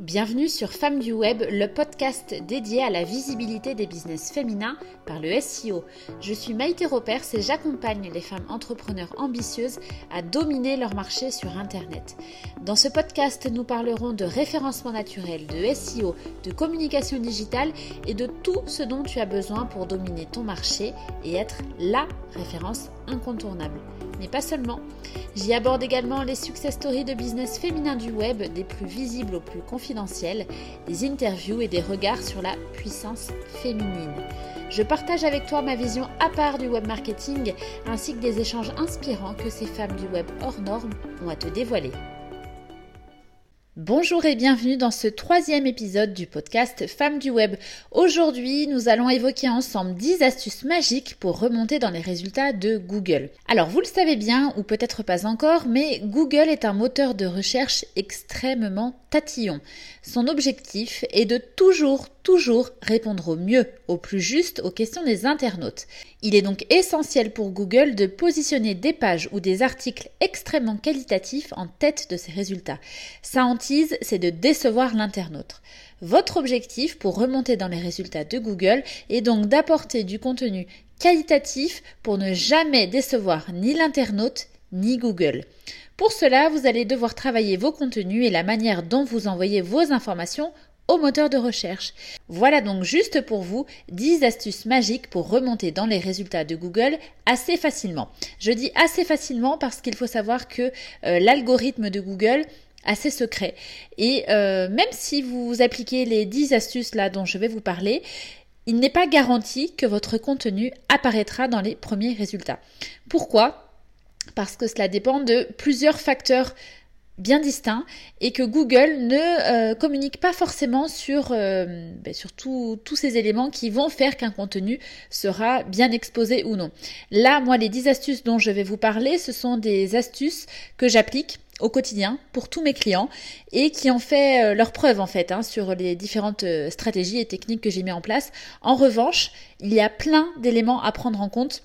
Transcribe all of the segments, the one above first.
Bienvenue sur Femmes du Web, le podcast dédié à la visibilité des business féminins par le SEO. Je suis Maïté Ropers et j'accompagne les femmes entrepreneurs ambitieuses à dominer leur marché sur Internet. Dans ce podcast, nous parlerons de référencement naturel, de SEO, de communication digitale et de tout ce dont tu as besoin pour dominer ton marché et être LA référence incontournable. Mais pas seulement. J'y aborde également les success stories de business féminin du web, des plus visibles aux plus confidentiels, des interviews et des regards sur la puissance féminine. Je partage avec toi ma vision à part du web marketing ainsi que des échanges inspirants que ces femmes du web hors normes ont à te dévoiler. Bonjour et bienvenue dans ce troisième épisode du podcast Femmes du Web. Aujourd'hui, nous allons évoquer ensemble 10 astuces magiques pour remonter dans les résultats de Google. Alors, vous le savez bien, ou peut-être pas encore, mais Google est un moteur de recherche extrêmement tatillon. Son objectif est de toujours, toujours répondre au mieux, au plus juste aux questions des internautes. Il est donc essentiel pour Google de positionner des pages ou des articles extrêmement qualitatifs en tête de ses résultats. Sa hantise, c'est de décevoir l'internaute. Votre objectif pour remonter dans les résultats de Google est donc d'apporter du contenu qualitatif pour ne jamais décevoir ni l'internaute ni Google. Pour cela, vous allez devoir travailler vos contenus et la manière dont vous envoyez vos informations au moteur de recherche. Voilà donc juste pour vous 10 astuces magiques pour remonter dans les résultats de Google assez facilement. Je dis assez facilement parce qu'il faut savoir que euh, l'algorithme de Google a ses secrets. Et euh, même si vous appliquez les 10 astuces là dont je vais vous parler, il n'est pas garanti que votre contenu apparaîtra dans les premiers résultats. Pourquoi? Parce que cela dépend de plusieurs facteurs bien distincts et que Google ne euh, communique pas forcément sur, euh, ben, sur tous ces éléments qui vont faire qu'un contenu sera bien exposé ou non. Là, moi, les 10 astuces dont je vais vous parler, ce sont des astuces que j'applique au quotidien pour tous mes clients et qui ont fait euh, leur preuve en fait hein, sur les différentes stratégies et techniques que j'ai mis en place. En revanche, il y a plein d'éléments à prendre en compte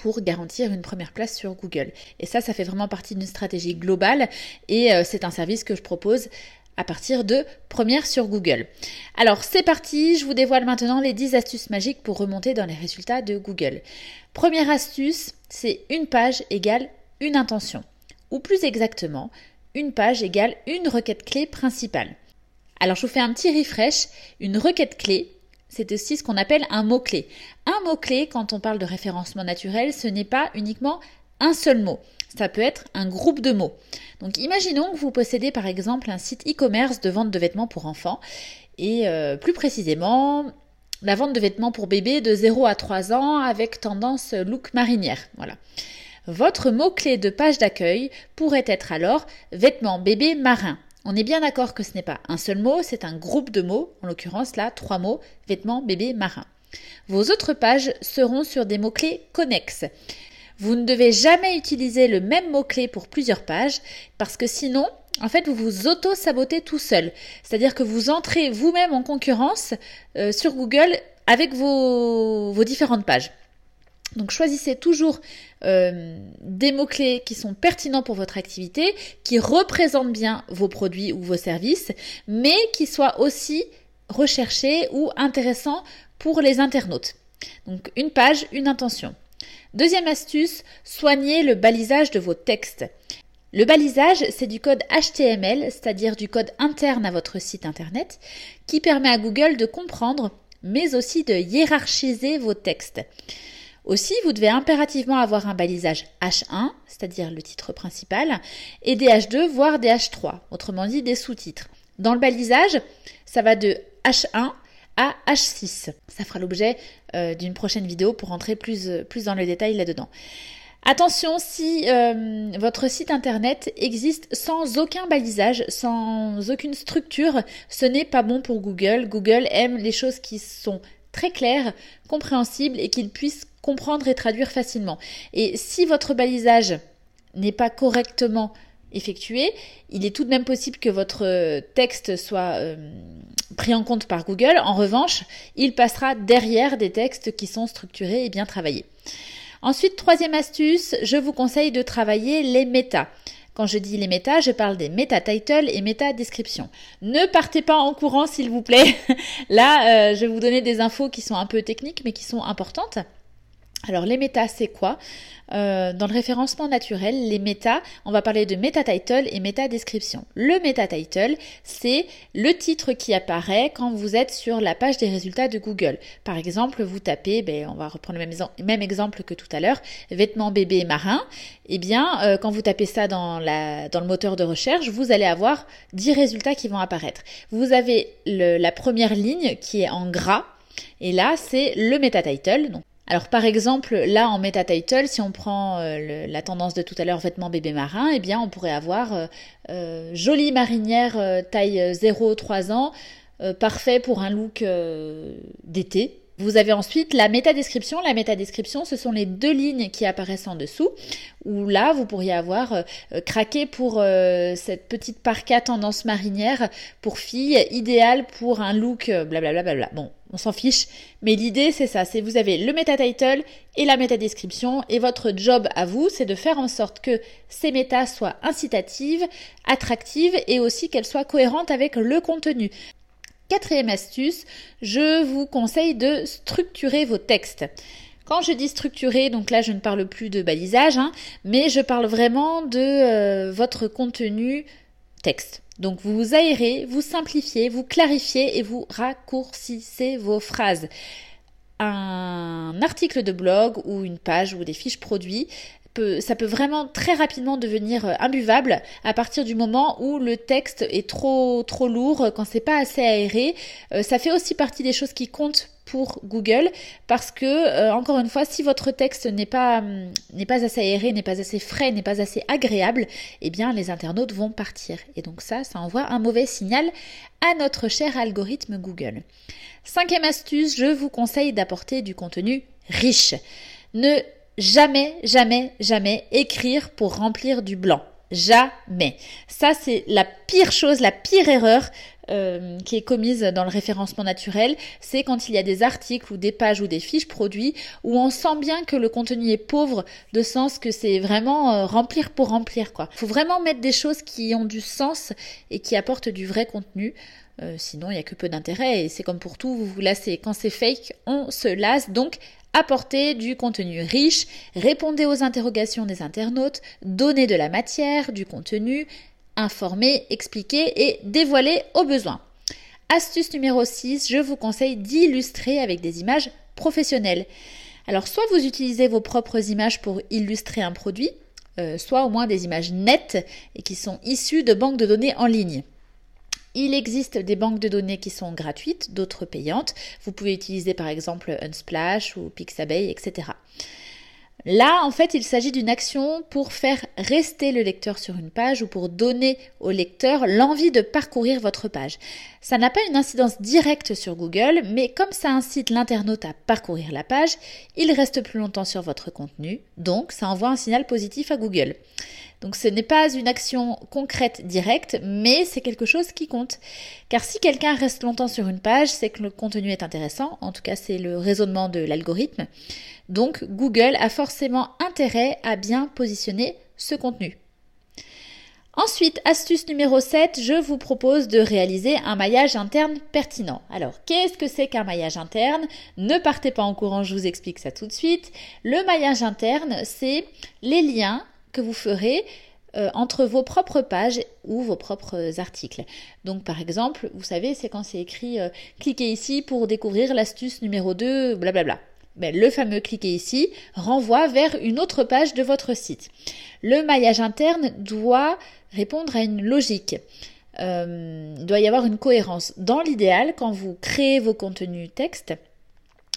pour garantir une première place sur Google. Et ça, ça fait vraiment partie d'une stratégie globale et euh, c'est un service que je propose à partir de première sur Google. Alors c'est parti, je vous dévoile maintenant les 10 astuces magiques pour remonter dans les résultats de Google. Première astuce, c'est une page égale une intention. Ou plus exactement, une page égale une requête clé principale. Alors je vous fais un petit refresh. Une requête clé, c'est aussi ce qu'on appelle un mot-clé. Un mot-clé, quand on parle de référencement naturel, ce n'est pas uniquement un seul mot. Ça peut être un groupe de mots. Donc imaginons que vous possédez par exemple un site e-commerce de vente de vêtements pour enfants et euh, plus précisément la vente de vêtements pour bébés de 0 à 3 ans avec tendance look marinière. Voilà. Votre mot-clé de page d'accueil pourrait être alors vêtements bébés marins on est bien d'accord que ce n'est pas un seul mot, c'est un groupe de mots, en l'occurrence là, trois mots, vêtements, bébé, marin. Vos autres pages seront sur des mots-clés connexes. Vous ne devez jamais utiliser le même mot-clé pour plusieurs pages parce que sinon, en fait, vous vous auto-sabotez tout seul. C'est-à-dire que vous entrez vous-même en concurrence euh, sur Google avec vos, vos différentes pages. Donc choisissez toujours euh, des mots-clés qui sont pertinents pour votre activité, qui représentent bien vos produits ou vos services, mais qui soient aussi recherchés ou intéressants pour les internautes. Donc une page, une intention. Deuxième astuce, soignez le balisage de vos textes. Le balisage, c'est du code HTML, c'est-à-dire du code interne à votre site internet, qui permet à Google de comprendre, mais aussi de hiérarchiser vos textes. Aussi, vous devez impérativement avoir un balisage H1, c'est-à-dire le titre principal, et des H2, voire des H3, autrement dit des sous-titres. Dans le balisage, ça va de H1 à H6. Ça fera l'objet euh, d'une prochaine vidéo pour rentrer plus, plus dans le détail là-dedans. Attention, si euh, votre site internet existe sans aucun balisage, sans aucune structure, ce n'est pas bon pour Google. Google aime les choses qui sont très claires, compréhensibles et qu'ils puissent comprendre et traduire facilement. Et si votre balisage n'est pas correctement effectué, il est tout de même possible que votre texte soit euh, pris en compte par Google. En revanche, il passera derrière des textes qui sont structurés et bien travaillés. Ensuite, troisième astuce, je vous conseille de travailler les méta. Quand je dis les méta, je parle des méta titles et méta descriptions. Ne partez pas en courant s'il vous plaît. Là, euh, je vais vous donner des infos qui sont un peu techniques mais qui sont importantes. Alors les méta, c'est quoi? Euh, Dans le référencement naturel, les méta, on va parler de méta title et méta description. Le méta title, c'est le titre qui apparaît quand vous êtes sur la page des résultats de Google. Par exemple, vous tapez, ben, on va reprendre le même, exemple que tout à l'heure, vêtements bébé marin. Eh bien, euh, quand vous tapez ça dans, le moteur de recherche, vous allez avoir 10 résultats qui vont apparaître. Vous avez la première ligne qui est en gras. Et là, c'est le meta title. Alors par exemple, là en meta title, si on prend euh, la tendance de tout à l'heure vêtements bébé marin, eh bien on pourrait avoir euh, euh, jolie marinière taille 0-3 ans, parfait pour un look d'été. Vous avez ensuite la métadescription. La métadescription, ce sont les deux lignes qui apparaissent en dessous, où là, vous pourriez avoir craqué pour cette petite parka tendance marinière pour fille, idéale pour un look blablabla. Bla, bla, bla. Bon, on s'en fiche, mais l'idée, c'est ça, c'est vous avez le meta title et la métadescription, et votre job à vous, c'est de faire en sorte que ces méta soient incitatives, attractives, et aussi qu'elles soient cohérentes avec le contenu. Quatrième astuce, je vous conseille de structurer vos textes. Quand je dis structurer, donc là je ne parle plus de balisage, hein, mais je parle vraiment de euh, votre contenu texte. Donc vous vous aérez, vous simplifiez, vous clarifiez et vous raccourcissez vos phrases. Un article de blog ou une page ou des fiches produits ça peut vraiment très rapidement devenir euh, imbuvable à partir du moment où le texte est trop trop lourd, quand c'est pas assez aéré. Euh, ça fait aussi partie des choses qui comptent pour Google parce que euh, encore une fois si votre texte n'est pas hum, n'est pas assez aéré, n'est pas assez frais, n'est pas assez agréable, eh bien les internautes vont partir et donc ça ça envoie un mauvais signal à notre cher algorithme Google. Cinquième astuce, je vous conseille d'apporter du contenu riche. Ne jamais, jamais, jamais écrire pour remplir du blanc. Jamais. Ça, c'est la pire chose, la pire erreur euh, qui est commise dans le référencement naturel, c'est quand il y a des articles ou des pages ou des fiches produits où on sent bien que le contenu est pauvre, de sens que c'est vraiment euh, remplir pour remplir quoi. Faut vraiment mettre des choses qui ont du sens et qui apportent du vrai contenu. Euh, sinon, il n'y a que peu d'intérêt et c'est comme pour tout, vous vous lassez. Quand c'est fake, on se lasse. Donc, apportez du contenu riche, répondez aux interrogations des internautes, donnez de la matière, du contenu, informer, expliquer et dévoiler au besoin. Astuce numéro 6, je vous conseille d'illustrer avec des images professionnelles. Alors soit vous utilisez vos propres images pour illustrer un produit, euh, soit au moins des images nettes et qui sont issues de banques de données en ligne. Il existe des banques de données qui sont gratuites, d'autres payantes. Vous pouvez utiliser par exemple Unsplash ou Pixabay, etc. Là, en fait, il s'agit d'une action pour faire rester le lecteur sur une page ou pour donner au lecteur l'envie de parcourir votre page. Ça n'a pas une incidence directe sur Google, mais comme ça incite l'internaute à parcourir la page, il reste plus longtemps sur votre contenu, donc ça envoie un signal positif à Google. Donc ce n'est pas une action concrète directe, mais c'est quelque chose qui compte. Car si quelqu'un reste longtemps sur une page, c'est que le contenu est intéressant, en tout cas c'est le raisonnement de l'algorithme. Donc Google a forcément intérêt à bien positionner ce contenu. Ensuite, astuce numéro 7, je vous propose de réaliser un maillage interne pertinent. Alors, qu'est-ce que c'est qu'un maillage interne? Ne partez pas en courant, je vous explique ça tout de suite. Le maillage interne, c'est les liens que vous ferez euh, entre vos propres pages ou vos propres articles. Donc par exemple, vous savez, c'est quand c'est écrit euh, cliquez ici pour découvrir l'astuce numéro 2, blablabla. Ben, le fameux cliquez ici renvoie vers une autre page de votre site. Le maillage interne doit répondre à une logique. Euh, doit y avoir une cohérence. Dans l'idéal, quand vous créez vos contenus texte,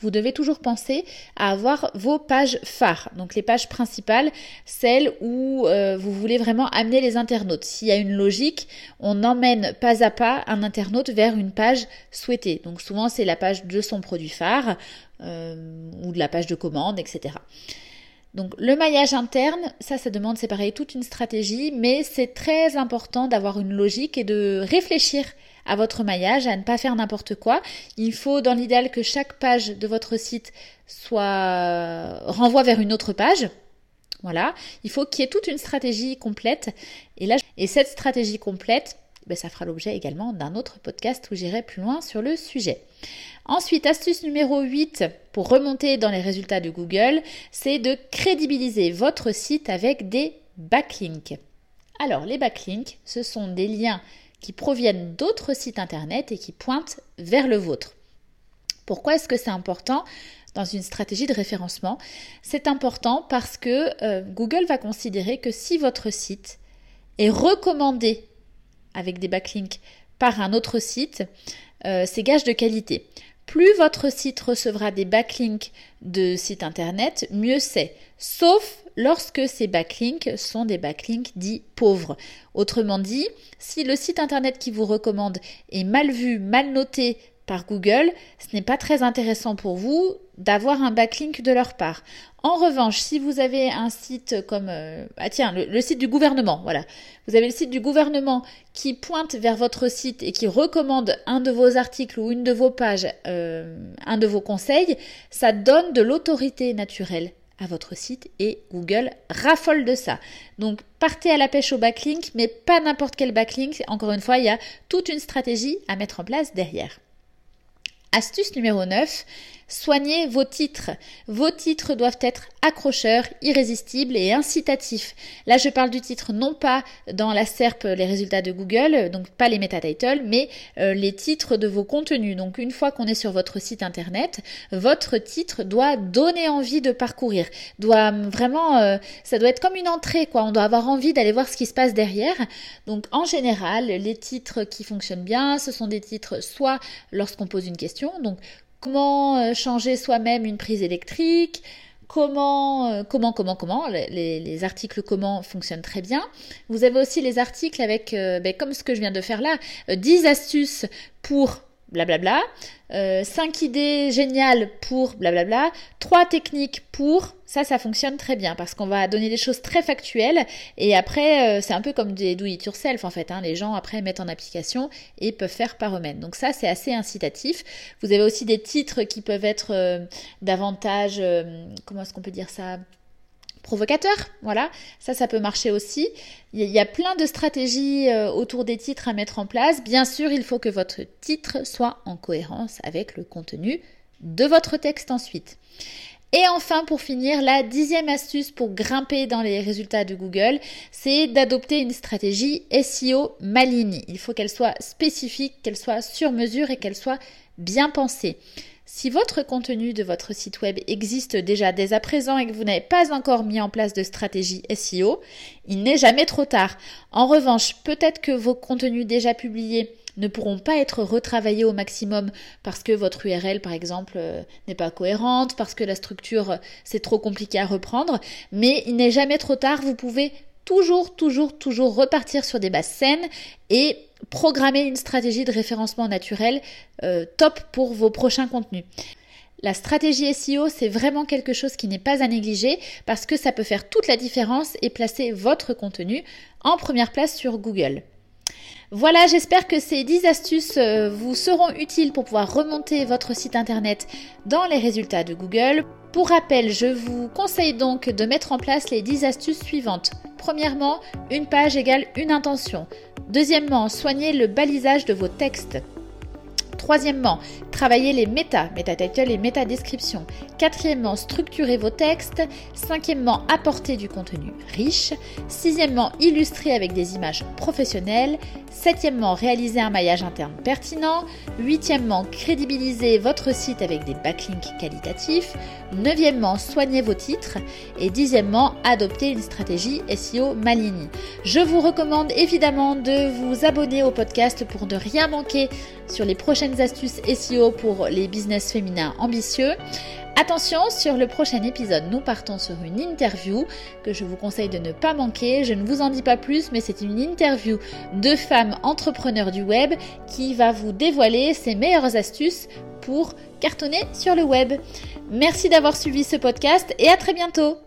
vous devez toujours penser à avoir vos pages phares, donc les pages principales, celles où euh, vous voulez vraiment amener les internautes. S'il y a une logique, on emmène pas à pas un internaute vers une page souhaitée. Donc souvent c'est la page de son produit phare euh, ou de la page de commande, etc. Donc le maillage interne, ça, ça demande, c'est pareil, toute une stratégie, mais c'est très important d'avoir une logique et de réfléchir à votre maillage, à ne pas faire n'importe quoi. Il faut dans l'idéal que chaque page de votre site soit renvoie vers une autre page. Voilà, il faut qu'il y ait toute une stratégie complète. Et là, et cette stratégie complète, ben, ça fera l'objet également d'un autre podcast où j'irai plus loin sur le sujet. Ensuite, astuce numéro 8 pour remonter dans les résultats de Google, c'est de crédibiliser votre site avec des backlinks. Alors, les backlinks, ce sont des liens qui proviennent d'autres sites internet et qui pointent vers le vôtre. Pourquoi est-ce que c'est important dans une stratégie de référencement? C'est important parce que euh, Google va considérer que si votre site est recommandé avec des backlinks par un autre site, euh, c'est gage de qualité. Plus votre site recevra des backlinks de sites internet, mieux c'est. Sauf lorsque ces backlinks sont des backlinks dits pauvres. Autrement dit, si le site internet qui vous recommande est mal vu, mal noté, par Google, ce n'est pas très intéressant pour vous d'avoir un backlink de leur part. En revanche, si vous avez un site comme euh, ah tiens le, site du gouvernement, voilà, vous avez le site du gouvernement qui pointe vers votre site et qui recommande un de vos articles ou une de vos pages, euh, un de vos conseils, ça donne de l'autorité naturelle à votre site et Google raffole de ça. Donc partez à la pêche au backlink, mais pas n'importe quel backlink. Encore une fois, il y a toute une stratégie à mettre en place derrière. Astuce numéro 9, Soignez vos titres. Vos titres doivent être accrocheurs, irrésistibles et incitatifs. Là, je parle du titre non pas dans la SERP, les résultats de Google, donc pas les meta-titles, mais euh, les titres de vos contenus. Donc une fois qu'on est sur votre site internet, votre titre doit donner envie de parcourir. Doit vraiment, euh, ça doit être comme une entrée, quoi. On doit avoir envie d'aller voir ce qui se passe derrière. Donc en général, les titres qui fonctionnent bien, ce sont des titres soit lorsqu'on pose une question, donc comment euh, changer soi-même une prise électrique, comment, euh, comment, comment, comment. Les, articles comment fonctionnent très bien. Vous avez aussi les articles avec, euh, ben, comme ce que je viens de faire là, 10 astuces pour blablabla, euh, 5 idées géniales pour blablabla, 3 techniques pour, ça ça fonctionne très bien parce qu'on va donner des choses très factuelles et après euh, c'est un peu comme des do it yourself en fait, hein. les gens après mettent en application et peuvent faire par eux-mêmes. Donc ça c'est assez incitatif. Vous avez aussi des titres qui peuvent être euh, davantage, euh, comment est-ce qu'on peut dire ça? Provocateur. Voilà, ça, ça peut marcher aussi. Il y a plein de stratégies autour des titres à mettre en place. Bien sûr, il faut que votre titre soit en cohérence avec le contenu de votre texte ensuite. Et enfin, pour finir, la dixième astuce pour grimper dans les résultats de Google, c'est d'adopter une stratégie SEO maligne. Il faut qu'elle soit spécifique, qu'elle soit sur mesure et qu'elle soit bien pensée. Si votre contenu de votre site web existe déjà dès à présent et que vous n'avez pas encore mis en place de stratégie SEO, il n'est jamais trop tard. En revanche, peut-être que vos contenus déjà publiés ne pourront pas être retravaillés au maximum parce que votre URL par exemple euh, n'est pas cohérente, parce que la structure euh, c'est trop compliqué à reprendre, mais il n'est jamais trop tard, vous pouvez toujours, toujours, toujours repartir sur des bases saines et programmer une stratégie de référencement naturel euh, top pour vos prochains contenus. La stratégie SEO, c'est vraiment quelque chose qui n'est pas à négliger parce que ça peut faire toute la différence et placer votre contenu en première place sur Google. Voilà, j'espère que ces 10 astuces euh, vous seront utiles pour pouvoir remonter votre site internet dans les résultats de Google. Pour rappel, je vous conseille donc de mettre en place les 10 astuces suivantes. Premièrement, une page égale une intention. Deuxièmement, soignez le balisage de vos textes. Troisièmement, travaillez les méta, méta-title et méta-description. Quatrièmement, structurez vos textes. Cinquièmement, apportez du contenu riche. Sixièmement, illustrez avec des images professionnelles. Septièmement, réalisez un maillage interne pertinent. Huitièmement, crédibilisez votre site avec des backlinks qualitatifs. Neuvièmement, soignez vos titres. Et dixièmement, adoptez une stratégie SEO maligne. Je vous recommande évidemment de vous abonner au podcast pour ne rien manquer sur les prochaines astuces SEO pour les business féminins ambitieux. Attention, sur le prochain épisode, nous partons sur une interview que je vous conseille de ne pas manquer. Je ne vous en dis pas plus, mais c'est une interview de femmes entrepreneurs du web qui va vous dévoiler ses meilleures astuces pour cartonner sur le web. Merci d'avoir suivi ce podcast et à très bientôt